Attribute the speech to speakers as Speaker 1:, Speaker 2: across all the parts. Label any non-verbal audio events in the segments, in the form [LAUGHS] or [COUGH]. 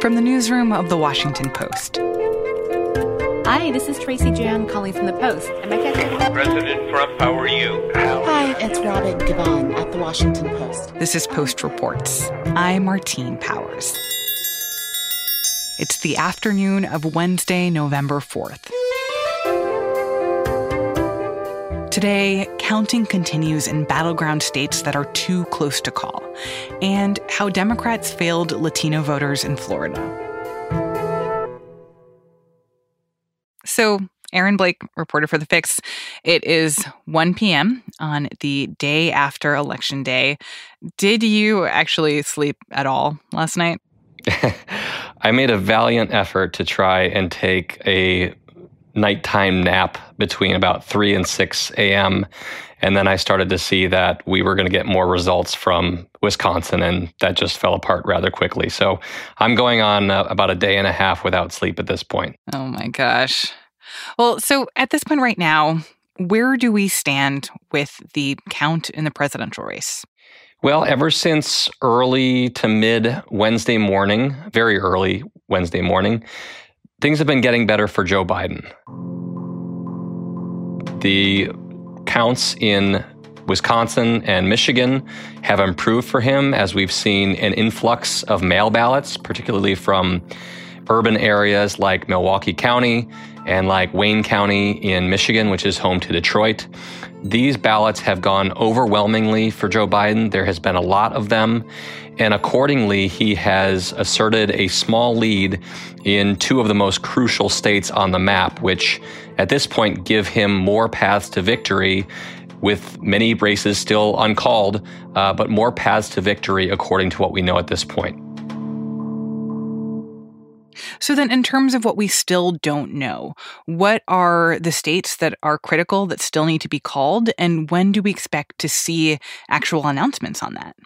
Speaker 1: From the newsroom of The Washington Post.
Speaker 2: Hi, this is Tracy Jan calling from The Post. Am I catching?
Speaker 3: President Trump, how are you?
Speaker 4: Hi, it's Robin Givhan at The Washington Post.
Speaker 1: This is Post Reports. I'm Martine Powers. It's the afternoon of Wednesday, November 4th. Today, counting continues in battleground states that are too close to call, and how Democrats failed Latino voters in Florida. So, Aaron Blake, reporter for The Fix. It is 1 p.m. on the day after Election Day. Did you actually sleep at all last night? [LAUGHS]
Speaker 5: I made a valiant effort to try and take a nighttime nap between about 3 and 6 a.m. And then I started to see that we were going to get more results from Wisconsin, and that just fell apart rather quickly. So I'm going on uh, about a day and a half without sleep at this point.
Speaker 1: Oh my gosh. Well, so at this point right now, where do we stand with the count in the presidential race?
Speaker 5: Well, ever since early to mid Wednesday morning, very early Wednesday morning, things have been getting better for Joe Biden. The counts in Wisconsin and Michigan have improved for him as we've seen an influx of mail ballots, particularly from urban areas like Milwaukee County and like Wayne County in Michigan, which is home to Detroit. These ballots have gone overwhelmingly for Joe Biden. There has been a lot of them. And accordingly, he has asserted a small lead in two of the most crucial states on the map, which at this point give him more paths to victory, with many races still uncalled, uh, but more paths to victory according to what we know at this point.
Speaker 1: So, then in terms of what we still don't know, what are the states that are critical that still need to be called? And when do we expect to see actual announcements on that?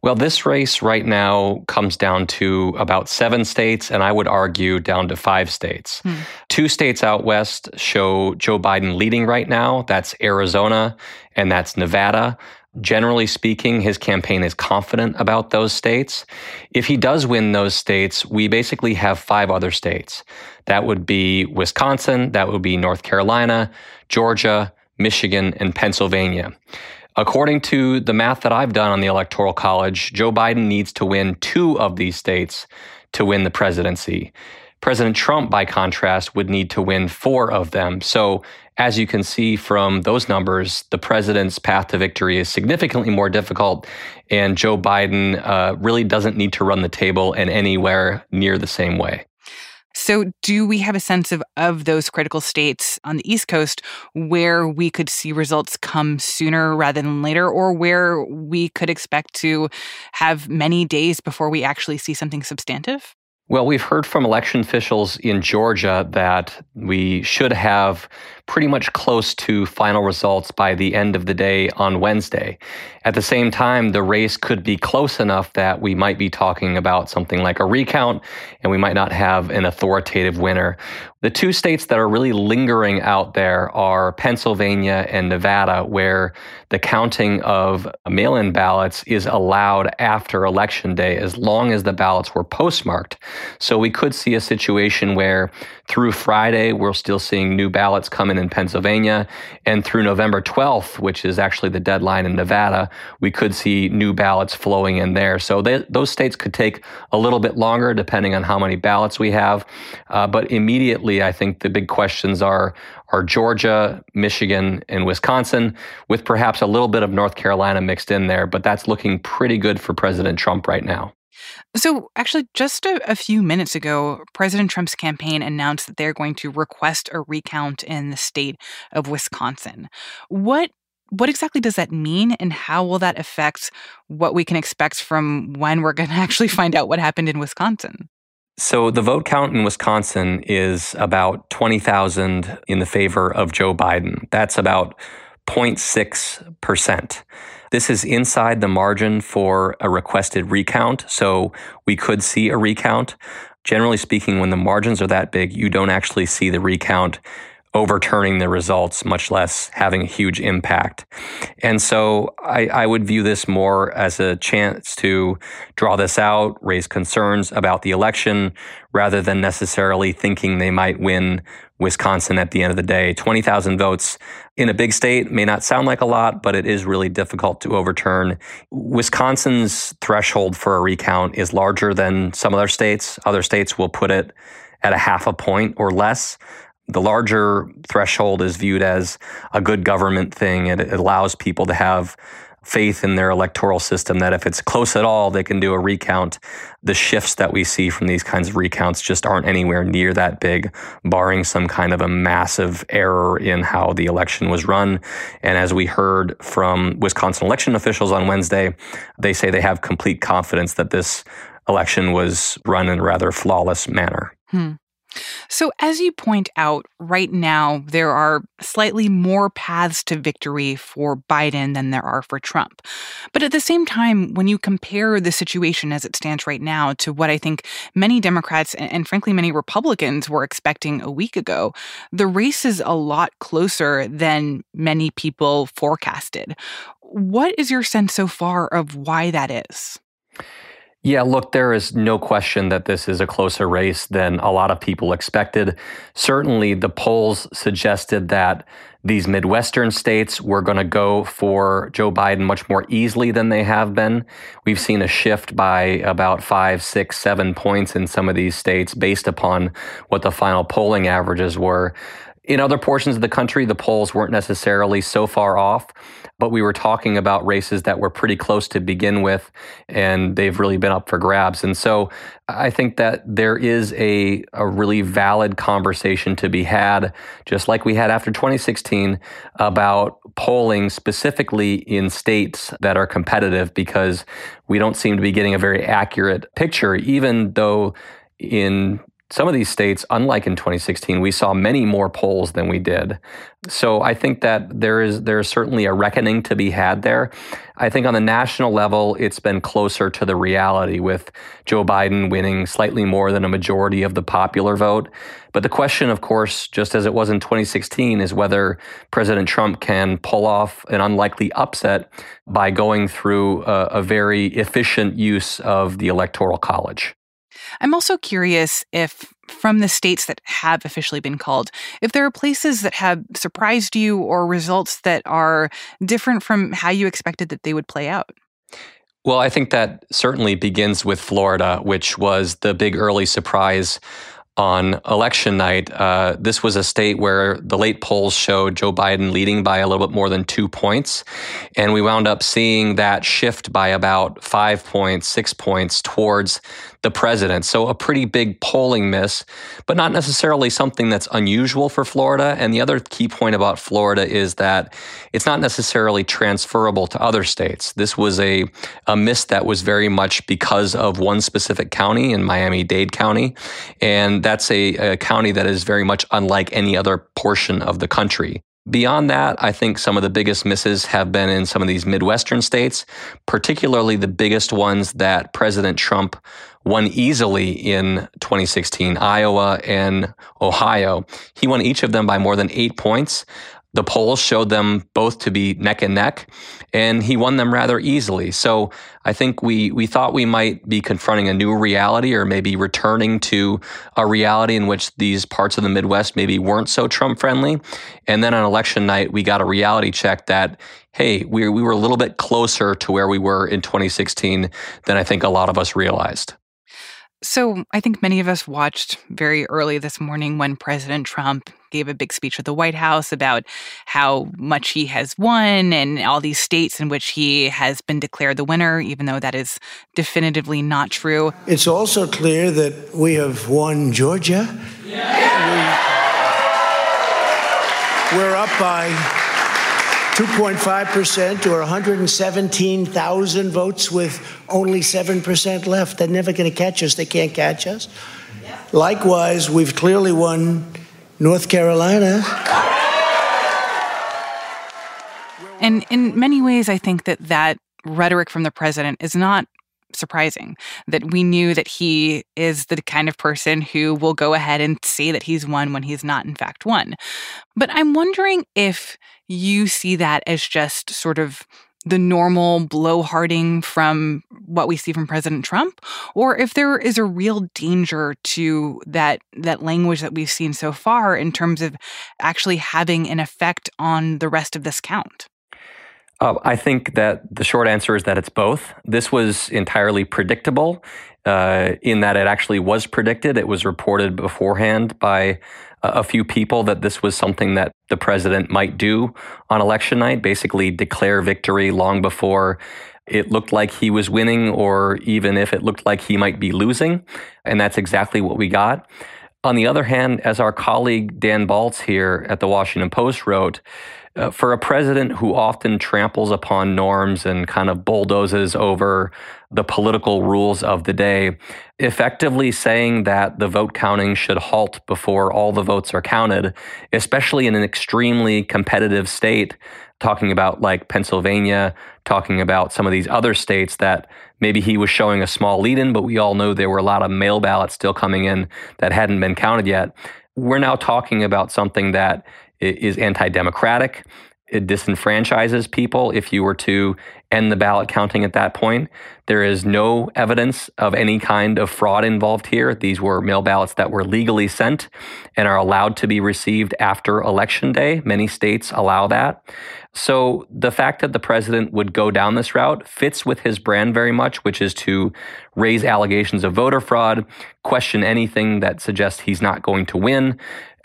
Speaker 5: Well, this race right now comes down to about seven states, and I would argue down to five states. Hmm. Two states out west show Joe Biden leading right now. That's Arizona and that's Nevada. Generally speaking, his campaign is confident about those states. If he does win those states, we basically have five other states. That would be Wisconsin, that would be North Carolina, Georgia, Michigan, and Pennsylvania. According to the math that I've done on the Electoral College, Joe Biden needs to win two of these states to win the presidency. President Trump, by contrast, would need to win four of them. So, as you can see from those numbers, the president's path to victory is significantly more difficult, and Joe Biden uh, really doesn't need to run the table in anywhere near the same way.
Speaker 1: So, do we have a sense of, of those critical states on the East Coast where we could see results come sooner rather than later, or where we could expect to have many days before we actually see something substantive?
Speaker 5: Well, we've heard from election officials in Georgia that we should have pretty much close to final results by the end of the day on Wednesday. At the same time, the race could be close enough that we might be talking about something like a recount and we might not have an authoritative winner. The two states that are really lingering out there are Pennsylvania and Nevada, where the counting of mail in ballots is allowed after Election Day as long as the ballots were postmarked. So we could see a situation where through Friday, we're still seeing new ballots come in in Pennsylvania. And through November 12th, which is actually the deadline in Nevada, we could see new ballots flowing in there. So they, those states could take a little bit longer depending on how many ballots we have. Uh, but immediately, I think the big questions are are Georgia, Michigan, and Wisconsin, with perhaps a little bit of North Carolina mixed in there. But that's looking pretty good for President Trump right now.
Speaker 1: So, actually, just a, a, few minutes ago, President Trump's campaign announced that they're going to request a recount in the state of Wisconsin. What what exactly does that mean, and how will that affect what we can expect from when we're going [LAUGHS] to actually find out what happened in Wisconsin?
Speaker 5: So, the vote count in Wisconsin is about 20,000 in the favor of Joe Biden. That's about 0.6%. This is inside the margin for a requested recount, so we could see a recount. Generally speaking, when the margins are that big, you don't actually see the recount overturning the results, much less having a huge impact. And so I, I, would view this more as a chance to draw this out, raise concerns about the election, rather than necessarily thinking they might win Wisconsin at the end of the day. 20,000 votes in a big state may not sound like a lot, but it is really difficult to overturn. Wisconsin's threshold for a recount is larger than some other states. Other states will put it at a half a point or less. The larger threshold is viewed as a good government thing. It, allows people to have faith in their electoral system that if it's close at all, they can do a recount. The shifts that we see from these kinds of recounts just aren't anywhere near that big, barring some kind of a massive error in how the election was run. And as we heard from Wisconsin election officials on Wednesday, they say they have complete confidence that this election was run in a rather flawless manner.
Speaker 1: Hmm. So, as you point out, right now, there are slightly more paths to victory for Biden than there are for Trump. But at the same time, when you compare the situation as it stands right now to what I think many Democrats and, frankly many Republicans were expecting a week ago, the race is a lot closer than many people forecasted. What is your sense so far of why that is?
Speaker 5: Yeah, look, there is no question that this is a closer race than a lot of people expected. Certainly, the polls suggested that these Midwestern states were going to go for Joe Biden much more easily than they have been. We've seen a shift by about five, six, seven points in some of these states based upon what the final polling averages were. In other portions of the country, the polls weren't necessarily so far off, but we were talking about races that were pretty close to begin with, and they've really been up for grabs. And so I think that there is a, a really valid conversation to be had, just like we had after 2016, about polling specifically in states that are competitive, because we don't seem to be getting a very accurate picture, even though in some of these states, unlike in 2016, we saw many more polls than we did. So I think that there is there is certainly a reckoning to be had there. I think on the national level, it's been closer to the reality with Joe Biden winning slightly more than a majority of the popular vote. But the question, of course, just as it was in 2016, is whether President Trump can pull off an unlikely upset by going through a, a very efficient use of the electoral college.
Speaker 1: I'm also curious if, from the states that have officially been called, if there are places that have surprised you or results that are different from how you expected that they would play out.
Speaker 5: Well, I think that certainly begins with Florida, which was the big early surprise on election night. Uh, this was a state where the late polls showed Joe Biden leading by a little bit more than two points. And we wound up seeing that shift by about five points, six points towards the president. So a pretty big polling miss, but not necessarily something that's unusual for Florida. And the other key point about Florida is that it's not necessarily transferable to other states. This was a, a miss that was very much because of one specific county in Miami Dade County. And that's a, a county that is very much unlike any other portion of the country. Beyond that, I think some of the biggest misses have been in some of these Midwestern states, particularly the biggest ones that President Trump won easily in 2016 Iowa and Ohio. He won each of them by more than eight points. The polls showed them both to be neck and neck, and he won them rather easily. So I think we we thought we might be confronting a new reality, or maybe returning to a reality in which these parts of the Midwest maybe weren't so Trump friendly. And then on election night, we got a reality check that hey, we we were a little bit closer to where we were in 2016 than I think a lot of us realized.
Speaker 1: So, I think many of us watched very early this morning when President Trump gave a big speech at the White House about how much he has won and all these states in which he has been declared the winner, even though that is definitively not true.
Speaker 6: It's also clear that we have won Georgia. Yeah. We, we're up by 2.5% or 117,000 votes with only 7% left. They're never going to catch us. They can't catch us. Likewise, we've clearly won North Carolina.
Speaker 1: And in many ways, I think that that rhetoric from the president is not surprising that we knew that he is the kind of person who will go ahead and say that he's won when he's not, in fact, won. But I'm wondering if you see that as just sort of the normal blowharding from what we see from President Trump, or if there is a real danger to that that language that we've seen so far in terms of actually having an effect on the rest of this count.
Speaker 5: Uh, I think that the short answer is that it's both. This was entirely predictable uh, in that it actually was predicted. It was reported beforehand by a few people that this was something that the president might do on election night, basically declare victory long before it looked like he was winning or even if it looked like he might be losing. And that's exactly what we got. On the other hand, as our colleague Dan Balz here at the Washington Post wrote, uh, for a president who often tramples upon norms and kind of bulldozes over the political rules of the day, effectively saying that the vote counting should halt before all the votes are counted, especially in an extremely competitive state, talking about like Pennsylvania, talking about some of these other states that maybe he was showing a small lead in, but we all know there were a lot of mail ballots still coming in that hadn't been counted yet. We're now talking about something that is anti democratic. It disenfranchises people if you were to end the ballot counting at that point. There is no evidence of any kind of fraud involved here. These were mail ballots that were legally sent and are allowed to be received after election day. Many states allow that. So the fact that the president would go down this route fits with his brand very much, which is to raise allegations of voter fraud, question anything that suggests he's not going to win,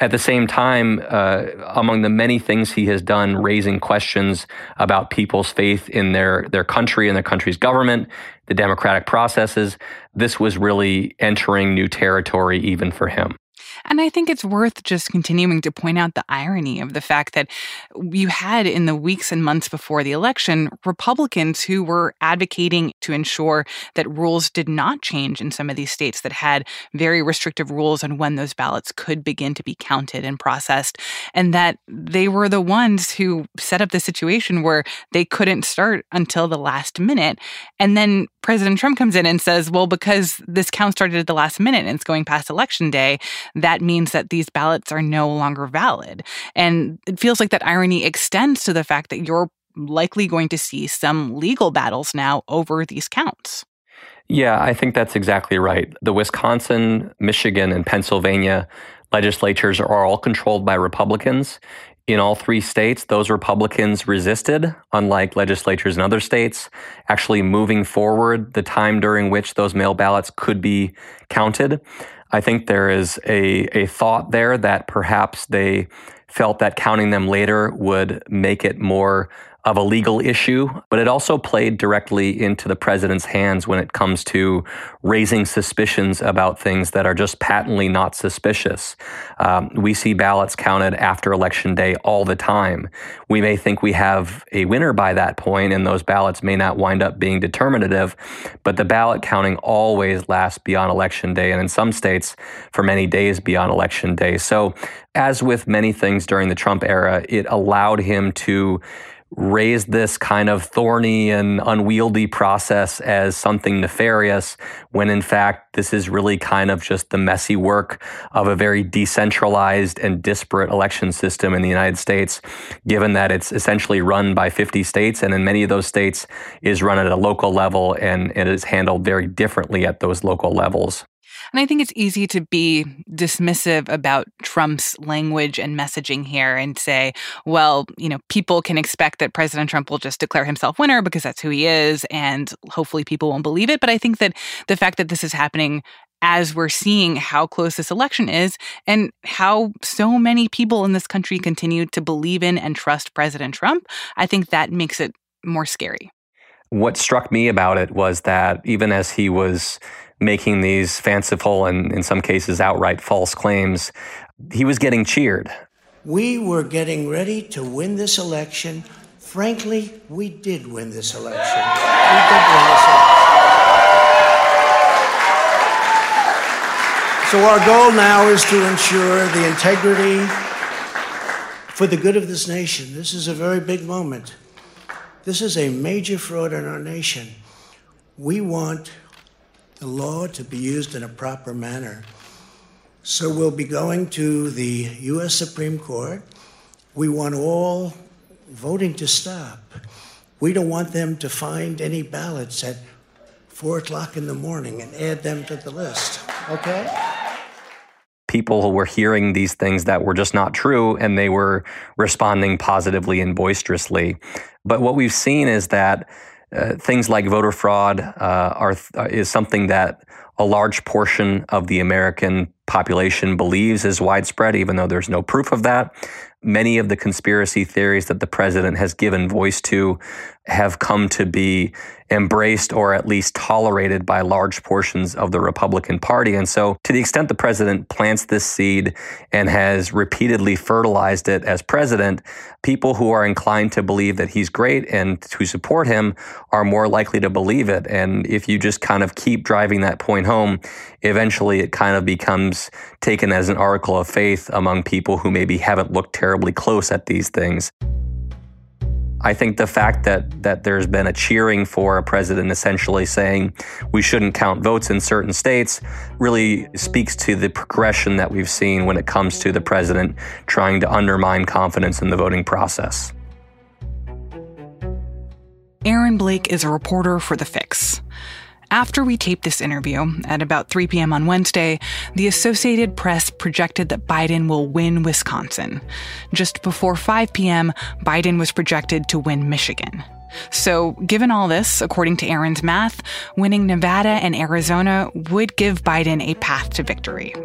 Speaker 5: at the same time, uh, among the many things he has done, raising questions about people's faith in their, their country and their country's government, the democratic processes, this was really entering new territory even for him.
Speaker 1: And I think it's worth just continuing to point out the irony of the fact that you had in the weeks and months before the election Republicans who were advocating to ensure that rules did not change in some of these states that had very restrictive rules on when those ballots could begin to be counted and processed. And that they were the ones who set up the situation where they couldn't start until the last minute. And then President Trump comes in and says, well, because this count started at the last minute and it's going past election day, that means that these ballots are no longer valid. And it feels like that irony extends to the fact that you're likely going to see some legal battles now over these counts.
Speaker 5: Yeah, I think that's exactly right. The Wisconsin, Michigan, and Pennsylvania legislatures are all controlled by Republicans. In all three states, those Republicans resisted, unlike legislatures in other states, actually moving forward the time during which those mail ballots could be counted. I think there is a, a thought there that perhaps they felt that counting them later would make it more of a legal issue, but it also played directly into the president's hands when it comes to raising suspicions about things that are just patently not suspicious. Um, we see ballots counted after election day all the time. We may think we have a winner by that point, and those ballots may not wind up being determinative, but the ballot counting always lasts beyond election day, and in some states, for many days beyond election day. So, as with many things during the Trump era, it allowed him to raised this kind of thorny and unwieldy process as something nefarious, when in fact, this is really kind of just the messy work of a very decentralized and disparate election system in the United States, given that it's essentially run by 50 states, and in many of those states is run at a local level and it is handled very differently at those local levels.
Speaker 1: And I think it's easy to be dismissive about Trump's language and messaging here and say, well, you know, people can expect that President Trump will just declare himself winner because that's who he is. And hopefully people won't believe it. But I think that the fact that this is happening as we're seeing how close this election is and how so many people in this country continue to believe in and trust President Trump, I think that makes it more scary.
Speaker 5: What struck me about it was that even as he was making these fanciful and, in some cases, outright false claims, he was getting cheered.
Speaker 6: We were getting ready to win this election. Frankly, we did win this election. We did win this election. So, our goal now is to ensure the integrity for the good of this nation. This is a very big moment. This is a major fraud in our nation. We want the law to be used in a proper manner. So we'll be going to the U.S. Supreme Court. We want all voting to stop. We don't want them to find any ballots at four o'clock in the morning and add them to the list. Okay?
Speaker 5: People were hearing these things that were just not true and they were responding positively and boisterously. But what we've seen is that uh, things like voter fraud uh, are uh, is something that a large portion of the American population believes is widespread, even though there's no proof of that. Many of the conspiracy theories that the president has given voice to have come to be embraced or at least tolerated by large portions of the Republican Party. And so, to the extent the president plants this seed and has repeatedly fertilized it as president, people who are inclined to believe that he's great and to support him are more likely to believe it. And if you just kind of keep driving that point home, eventually it kind of becomes taken as an article of faith among people who maybe haven't looked terribly close at these things. I think the fact that that there's been a cheering for a president essentially saying we shouldn't count votes in certain states really speaks to the progression that we've seen when it comes to the president trying to undermine confidence in the voting process.
Speaker 1: Aaron Blake is a reporter for The Fix. After we taped this interview at about 3 p.m. on Wednesday, the Associated Press projected that Biden will win Wisconsin. Just before 5 p.m., Biden was projected to win Michigan. So, given all this, according to Aaron's math, winning Nevada and Arizona would give Biden a path to victory.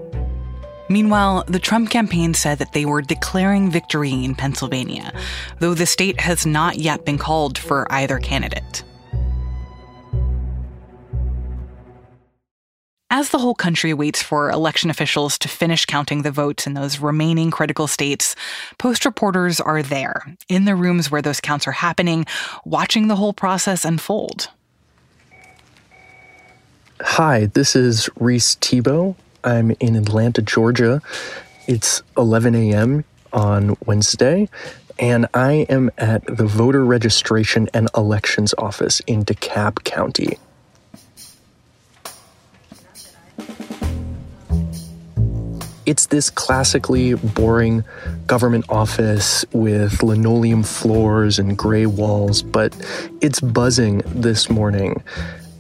Speaker 1: Meanwhile, the Trump campaign said that they were declaring victory in Pennsylvania, though the state has not yet been called for either candidate. As the whole country waits for election officials to finish counting the votes in those remaining critical states, Post reporters are there, in the rooms where those counts are happening, watching the whole process unfold.
Speaker 7: Hi, this is Reis Thebault. I'm in Atlanta, Georgia. It's 11 a.m. on Wednesday, and I am at the voter registration and elections office in DeKalb County. It's this classically boring government office with linoleum floors and gray walls, but it's buzzing this morning.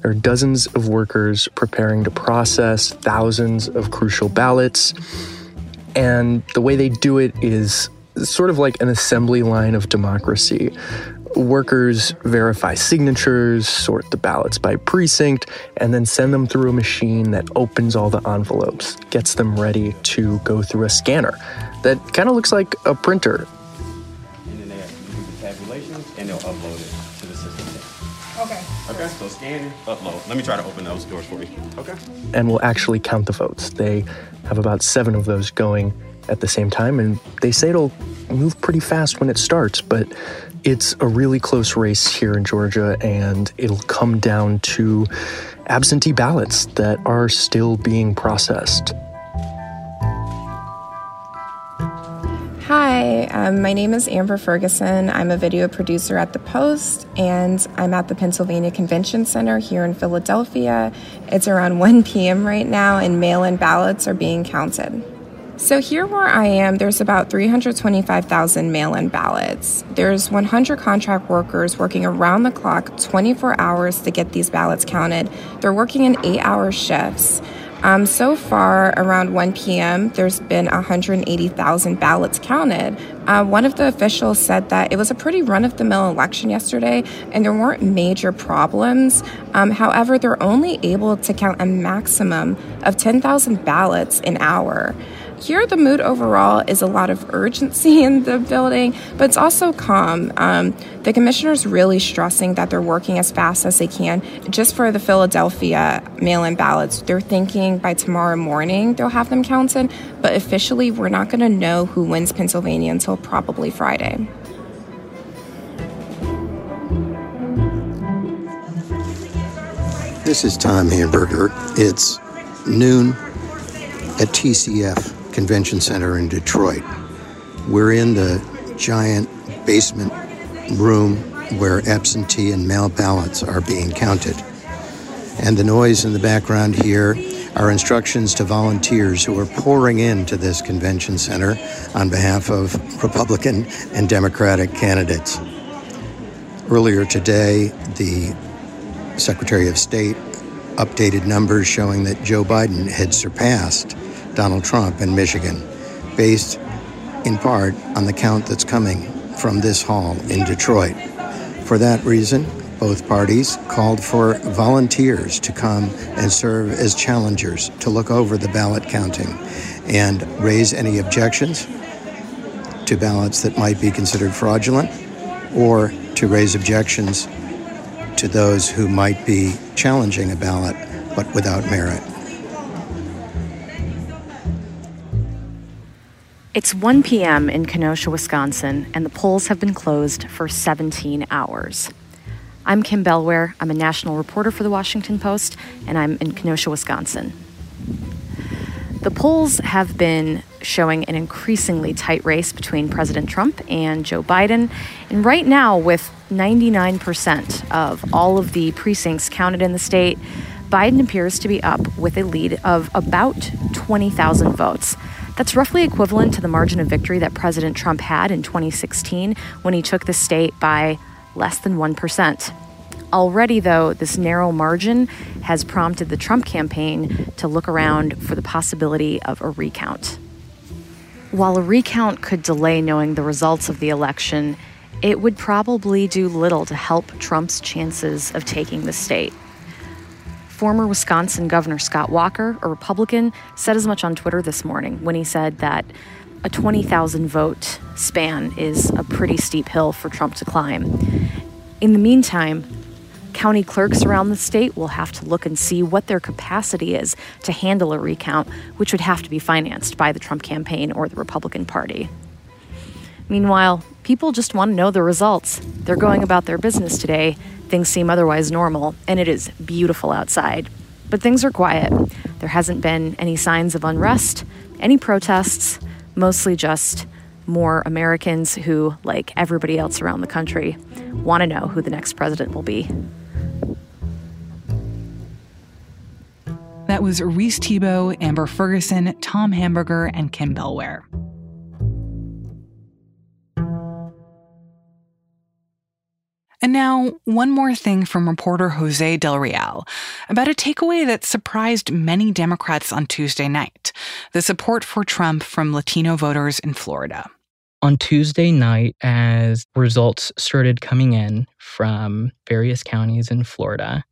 Speaker 7: There are dozens of workers preparing to process thousands of crucial ballots. And the way they do it is sort of like an assembly line of democracy Workers verify signatures, sort the ballots by precinct, and then send them through a machine that opens all the envelopes, gets them ready to go through a scanner that kind of looks like a printer.
Speaker 8: And then they have to do the tabulations and they'll upload it to the system.
Speaker 1: Okay.
Speaker 8: Okay, so scan, upload. Let me try to open those doors for you. Okay.
Speaker 7: And we'll actually count the votes. They have about seven of those going at the same time, and they say it'll move pretty fast when it starts, but it's a really close race here in Georgia, and it'll come down to absentee ballots that are still being processed.
Speaker 9: Hi, um, my name is Amber Ferguson. I'm a video producer at The Post, and I'm at the Pennsylvania Convention Center here in Philadelphia. It's around 1 p.m. right now, and mail in ballots are being counted. So, here where I am, there's about 325,000 mail in ballots. There's 100 contract workers working around the clock 24 hours to get these ballots counted. They're working in eight hour shifts. Um, so far, around 1 p.m., there's been 180,000 ballots counted. Uh, one of the officials said that it was a pretty run of the mill election yesterday and there weren't major problems. Um, however, they're only able to count a maximum of 10,000 ballots an hour. Here, the mood overall is a lot of urgency [LAUGHS] in the building, but it's also calm. Um, the commissioner's really stressing that they're working as fast as they can just for the Philadelphia mail in ballots. They're thinking by tomorrow morning they'll have them counted, but officially, we're not going to know who wins Pennsylvania until probably Friday.
Speaker 10: This is Tom Hamburger. It's noon at TCF Convention Center in Detroit. We're in the giant basement room where absentee and mail ballots are being counted. And the noise in the background here are instructions to volunteers who are pouring into this convention center on behalf of Republican and Democratic candidates. Earlier today, the Secretary of State updated numbers showing that Joe Biden had surpassed Donald Trump in Michigan, based in part on the count that's coming from this hall in Detroit. For that reason, both parties called for volunteers to come and serve as challengers to look over the ballot counting and raise any objections to ballots that might be considered fraudulent or to raise objections to those who might be challenging a ballot but without merit.
Speaker 11: It's 1 p.m. in Kenosha, Wisconsin, and the polls have been closed for 17 hours. I'm Kim Bellware. I'm a national reporter for the Washington Post, and I'm in Kenosha, Wisconsin. The polls have been showing an increasingly tight race between President Trump and Joe Biden. And right now, with 99% of all of the precincts counted in the state, Biden appears to be up with a lead of about 20,000 votes. That's roughly equivalent to the margin of victory that President Trump had in 2016 when he took the state by less than 1%. Already, though, this narrow margin has prompted the Trump campaign to look around for the possibility of a recount. While a recount could delay knowing the results of the election, it would probably do little to help Trump's chances of taking the state. Former Wisconsin Governor Scott Walker, a Republican, said as much on Twitter this morning when he said that a 20,000 vote span is a pretty steep hill for Trump to climb. In the meantime, county clerks around the state will have to look and see what their capacity is to handle a recount, which would have to be financed by the Trump campaign or the Republican Party. Meanwhile, people just want to know the results. They're going about their business today. Things seem otherwise normal, and it is beautiful outside. But things are quiet. There hasn't been any signs of unrest, any protests, mostly just more Americans who, like everybody else around the country, want to know who the next president will be.
Speaker 1: That was Reis Thebault, Amber Ferguson, Tom Hamburger, and Kim Bellware. And now, one more thing from reporter Jose Del Real about a takeaway that surprised many Democrats on Tuesday night the support for Trump from Latino voters in Florida.
Speaker 12: On Tuesday night, as results started coming in from various counties in Florida,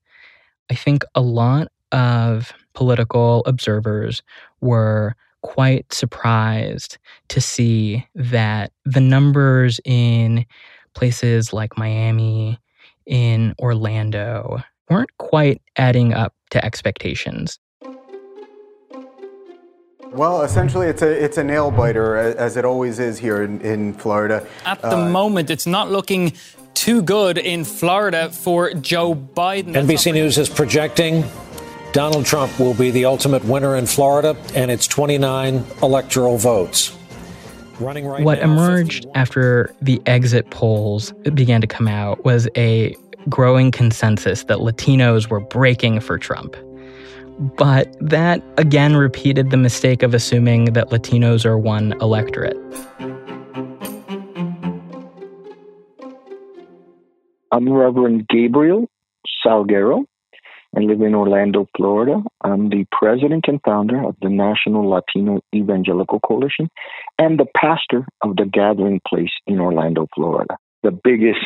Speaker 12: I think a lot of political observers were quite surprised to see that the numbers in places like Miami, in Orlando, weren't quite adding up to expectations.
Speaker 13: Well, essentially, it's a it's a nail biter, as it always is here in, in Florida.
Speaker 14: At the uh, moment, it's not looking too good in Florida for Joe Biden.
Speaker 15: NBC News is projecting Donald Trump will be the ultimate winner in Florida, and it's 29 electoral votes.
Speaker 12: Running right what now, emerged 51. after the exit polls began to come out was a growing consensus that Latinos were breaking for Trump. But that again repeated the mistake of assuming that Latinos are one electorate.
Speaker 16: I'm Reverend Gabriel Salguero. I live in Orlando, Florida. I'm the president and founder of the National Latino Evangelical Coalition and the pastor of the Gathering Place in Orlando, Florida. The biggest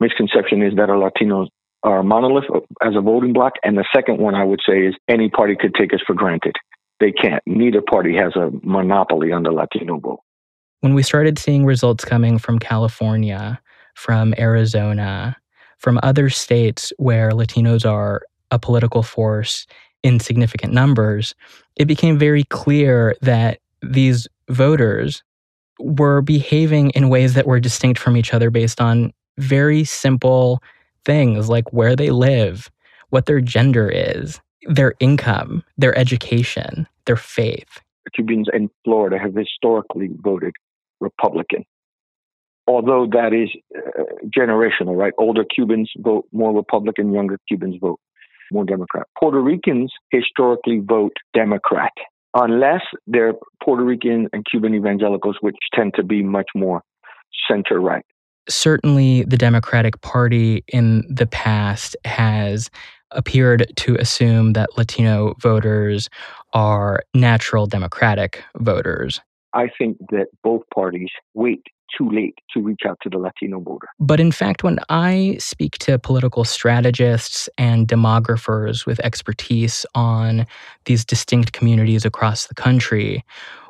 Speaker 16: misconception is that our Latinos are a monolith as a voting bloc. And the second one I would say is any party could take us for granted. They can't. Neither party has a monopoly on the Latino vote.
Speaker 12: When we started seeing results coming from California, from Arizona, from other states where Latinos are a political force in significant numbers, it became very clear that these voters were behaving in ways that were distinct from each other based on very simple things like where they live, what their gender is, their income, their education, their faith.
Speaker 16: Cubans in Florida have historically voted Republican. Although that is uh, generational, right? Older Cubans vote more Republican, younger Cubans vote more Democrat. Puerto Ricans historically vote Democrat, unless they're Puerto Rican and Cuban evangelicals, which tend to be much more center right.
Speaker 12: Certainly, the Democratic Party in the past has appeared to assume that Latino voters are natural Democratic voters.
Speaker 16: I think that both parties wait too late to reach out to the Latino voter.
Speaker 12: But in fact, when I speak to political strategists and demographers with expertise on these distinct communities across the country,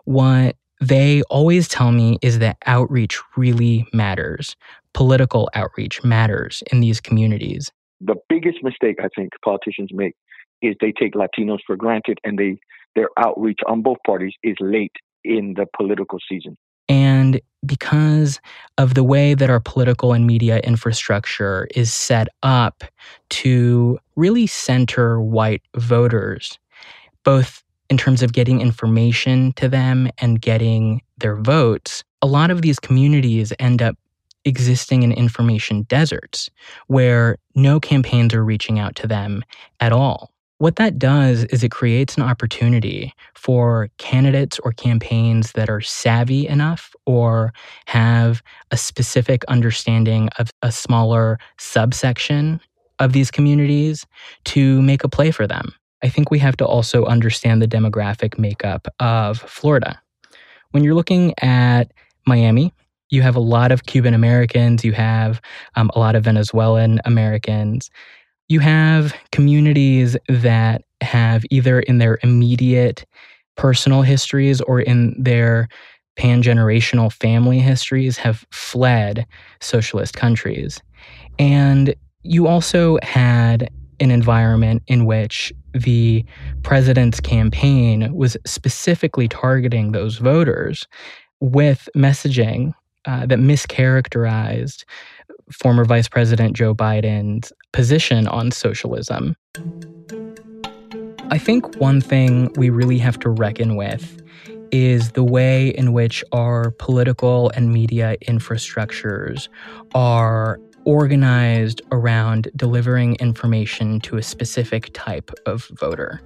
Speaker 12: what they always tell me is that outreach really matters. Political outreach matters in these communities.
Speaker 16: The biggest mistake I think politicians make is they take Latinos for granted and they their outreach on both parties is late in the political season.
Speaker 12: And because of the way that our political and media infrastructure is set up to really center white voters, both in terms of getting information to them and getting their votes, a lot of these communities end up existing in information deserts where no campaigns are reaching out to them at all. What that does is it creates an opportunity for candidates or campaigns that are savvy enough or have a specific understanding of a smaller subsection of these communities to make a play for them. I think we have to also understand the demographic makeup of Florida. When you're looking at Miami, you have a lot of Cuban Americans, you have um, a lot of Venezuelan Americans. You have communities that have either in their immediate personal histories or in their pan generational family histories have fled socialist countries. And you also had an environment in which the president's campaign was specifically targeting those voters with messaging uh, that mischaracterized former Vice President Joe Biden's position on socialism. I think one thing we really have to reckon with is the way in which our political and media infrastructures are organized around delivering information to a specific type of voter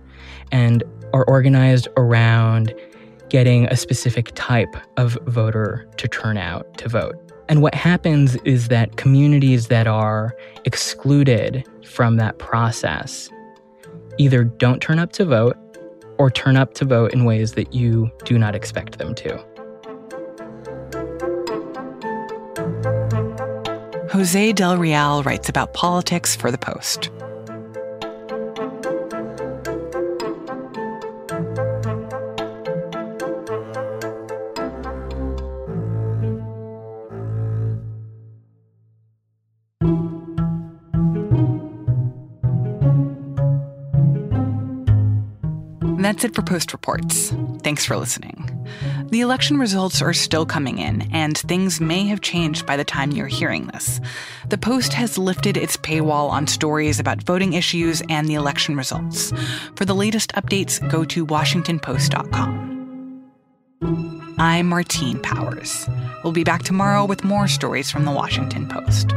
Speaker 12: and are organized around getting a specific type of voter to turn out to vote. And what happens is that communities that are excluded from that process either don't turn up to vote or turn up to vote in ways that you do not expect them to.
Speaker 1: Jose Del Real writes about politics for The Post. That's it for Post Reports. Thanks for listening. The election results are still coming in, and things may have changed by the time you're hearing this. The Post has lifted its paywall on stories about voting issues and the election results. For the latest updates, go to WashingtonPost.com. I'm Martine Powers. We'll be back tomorrow with more stories from the Washington Post.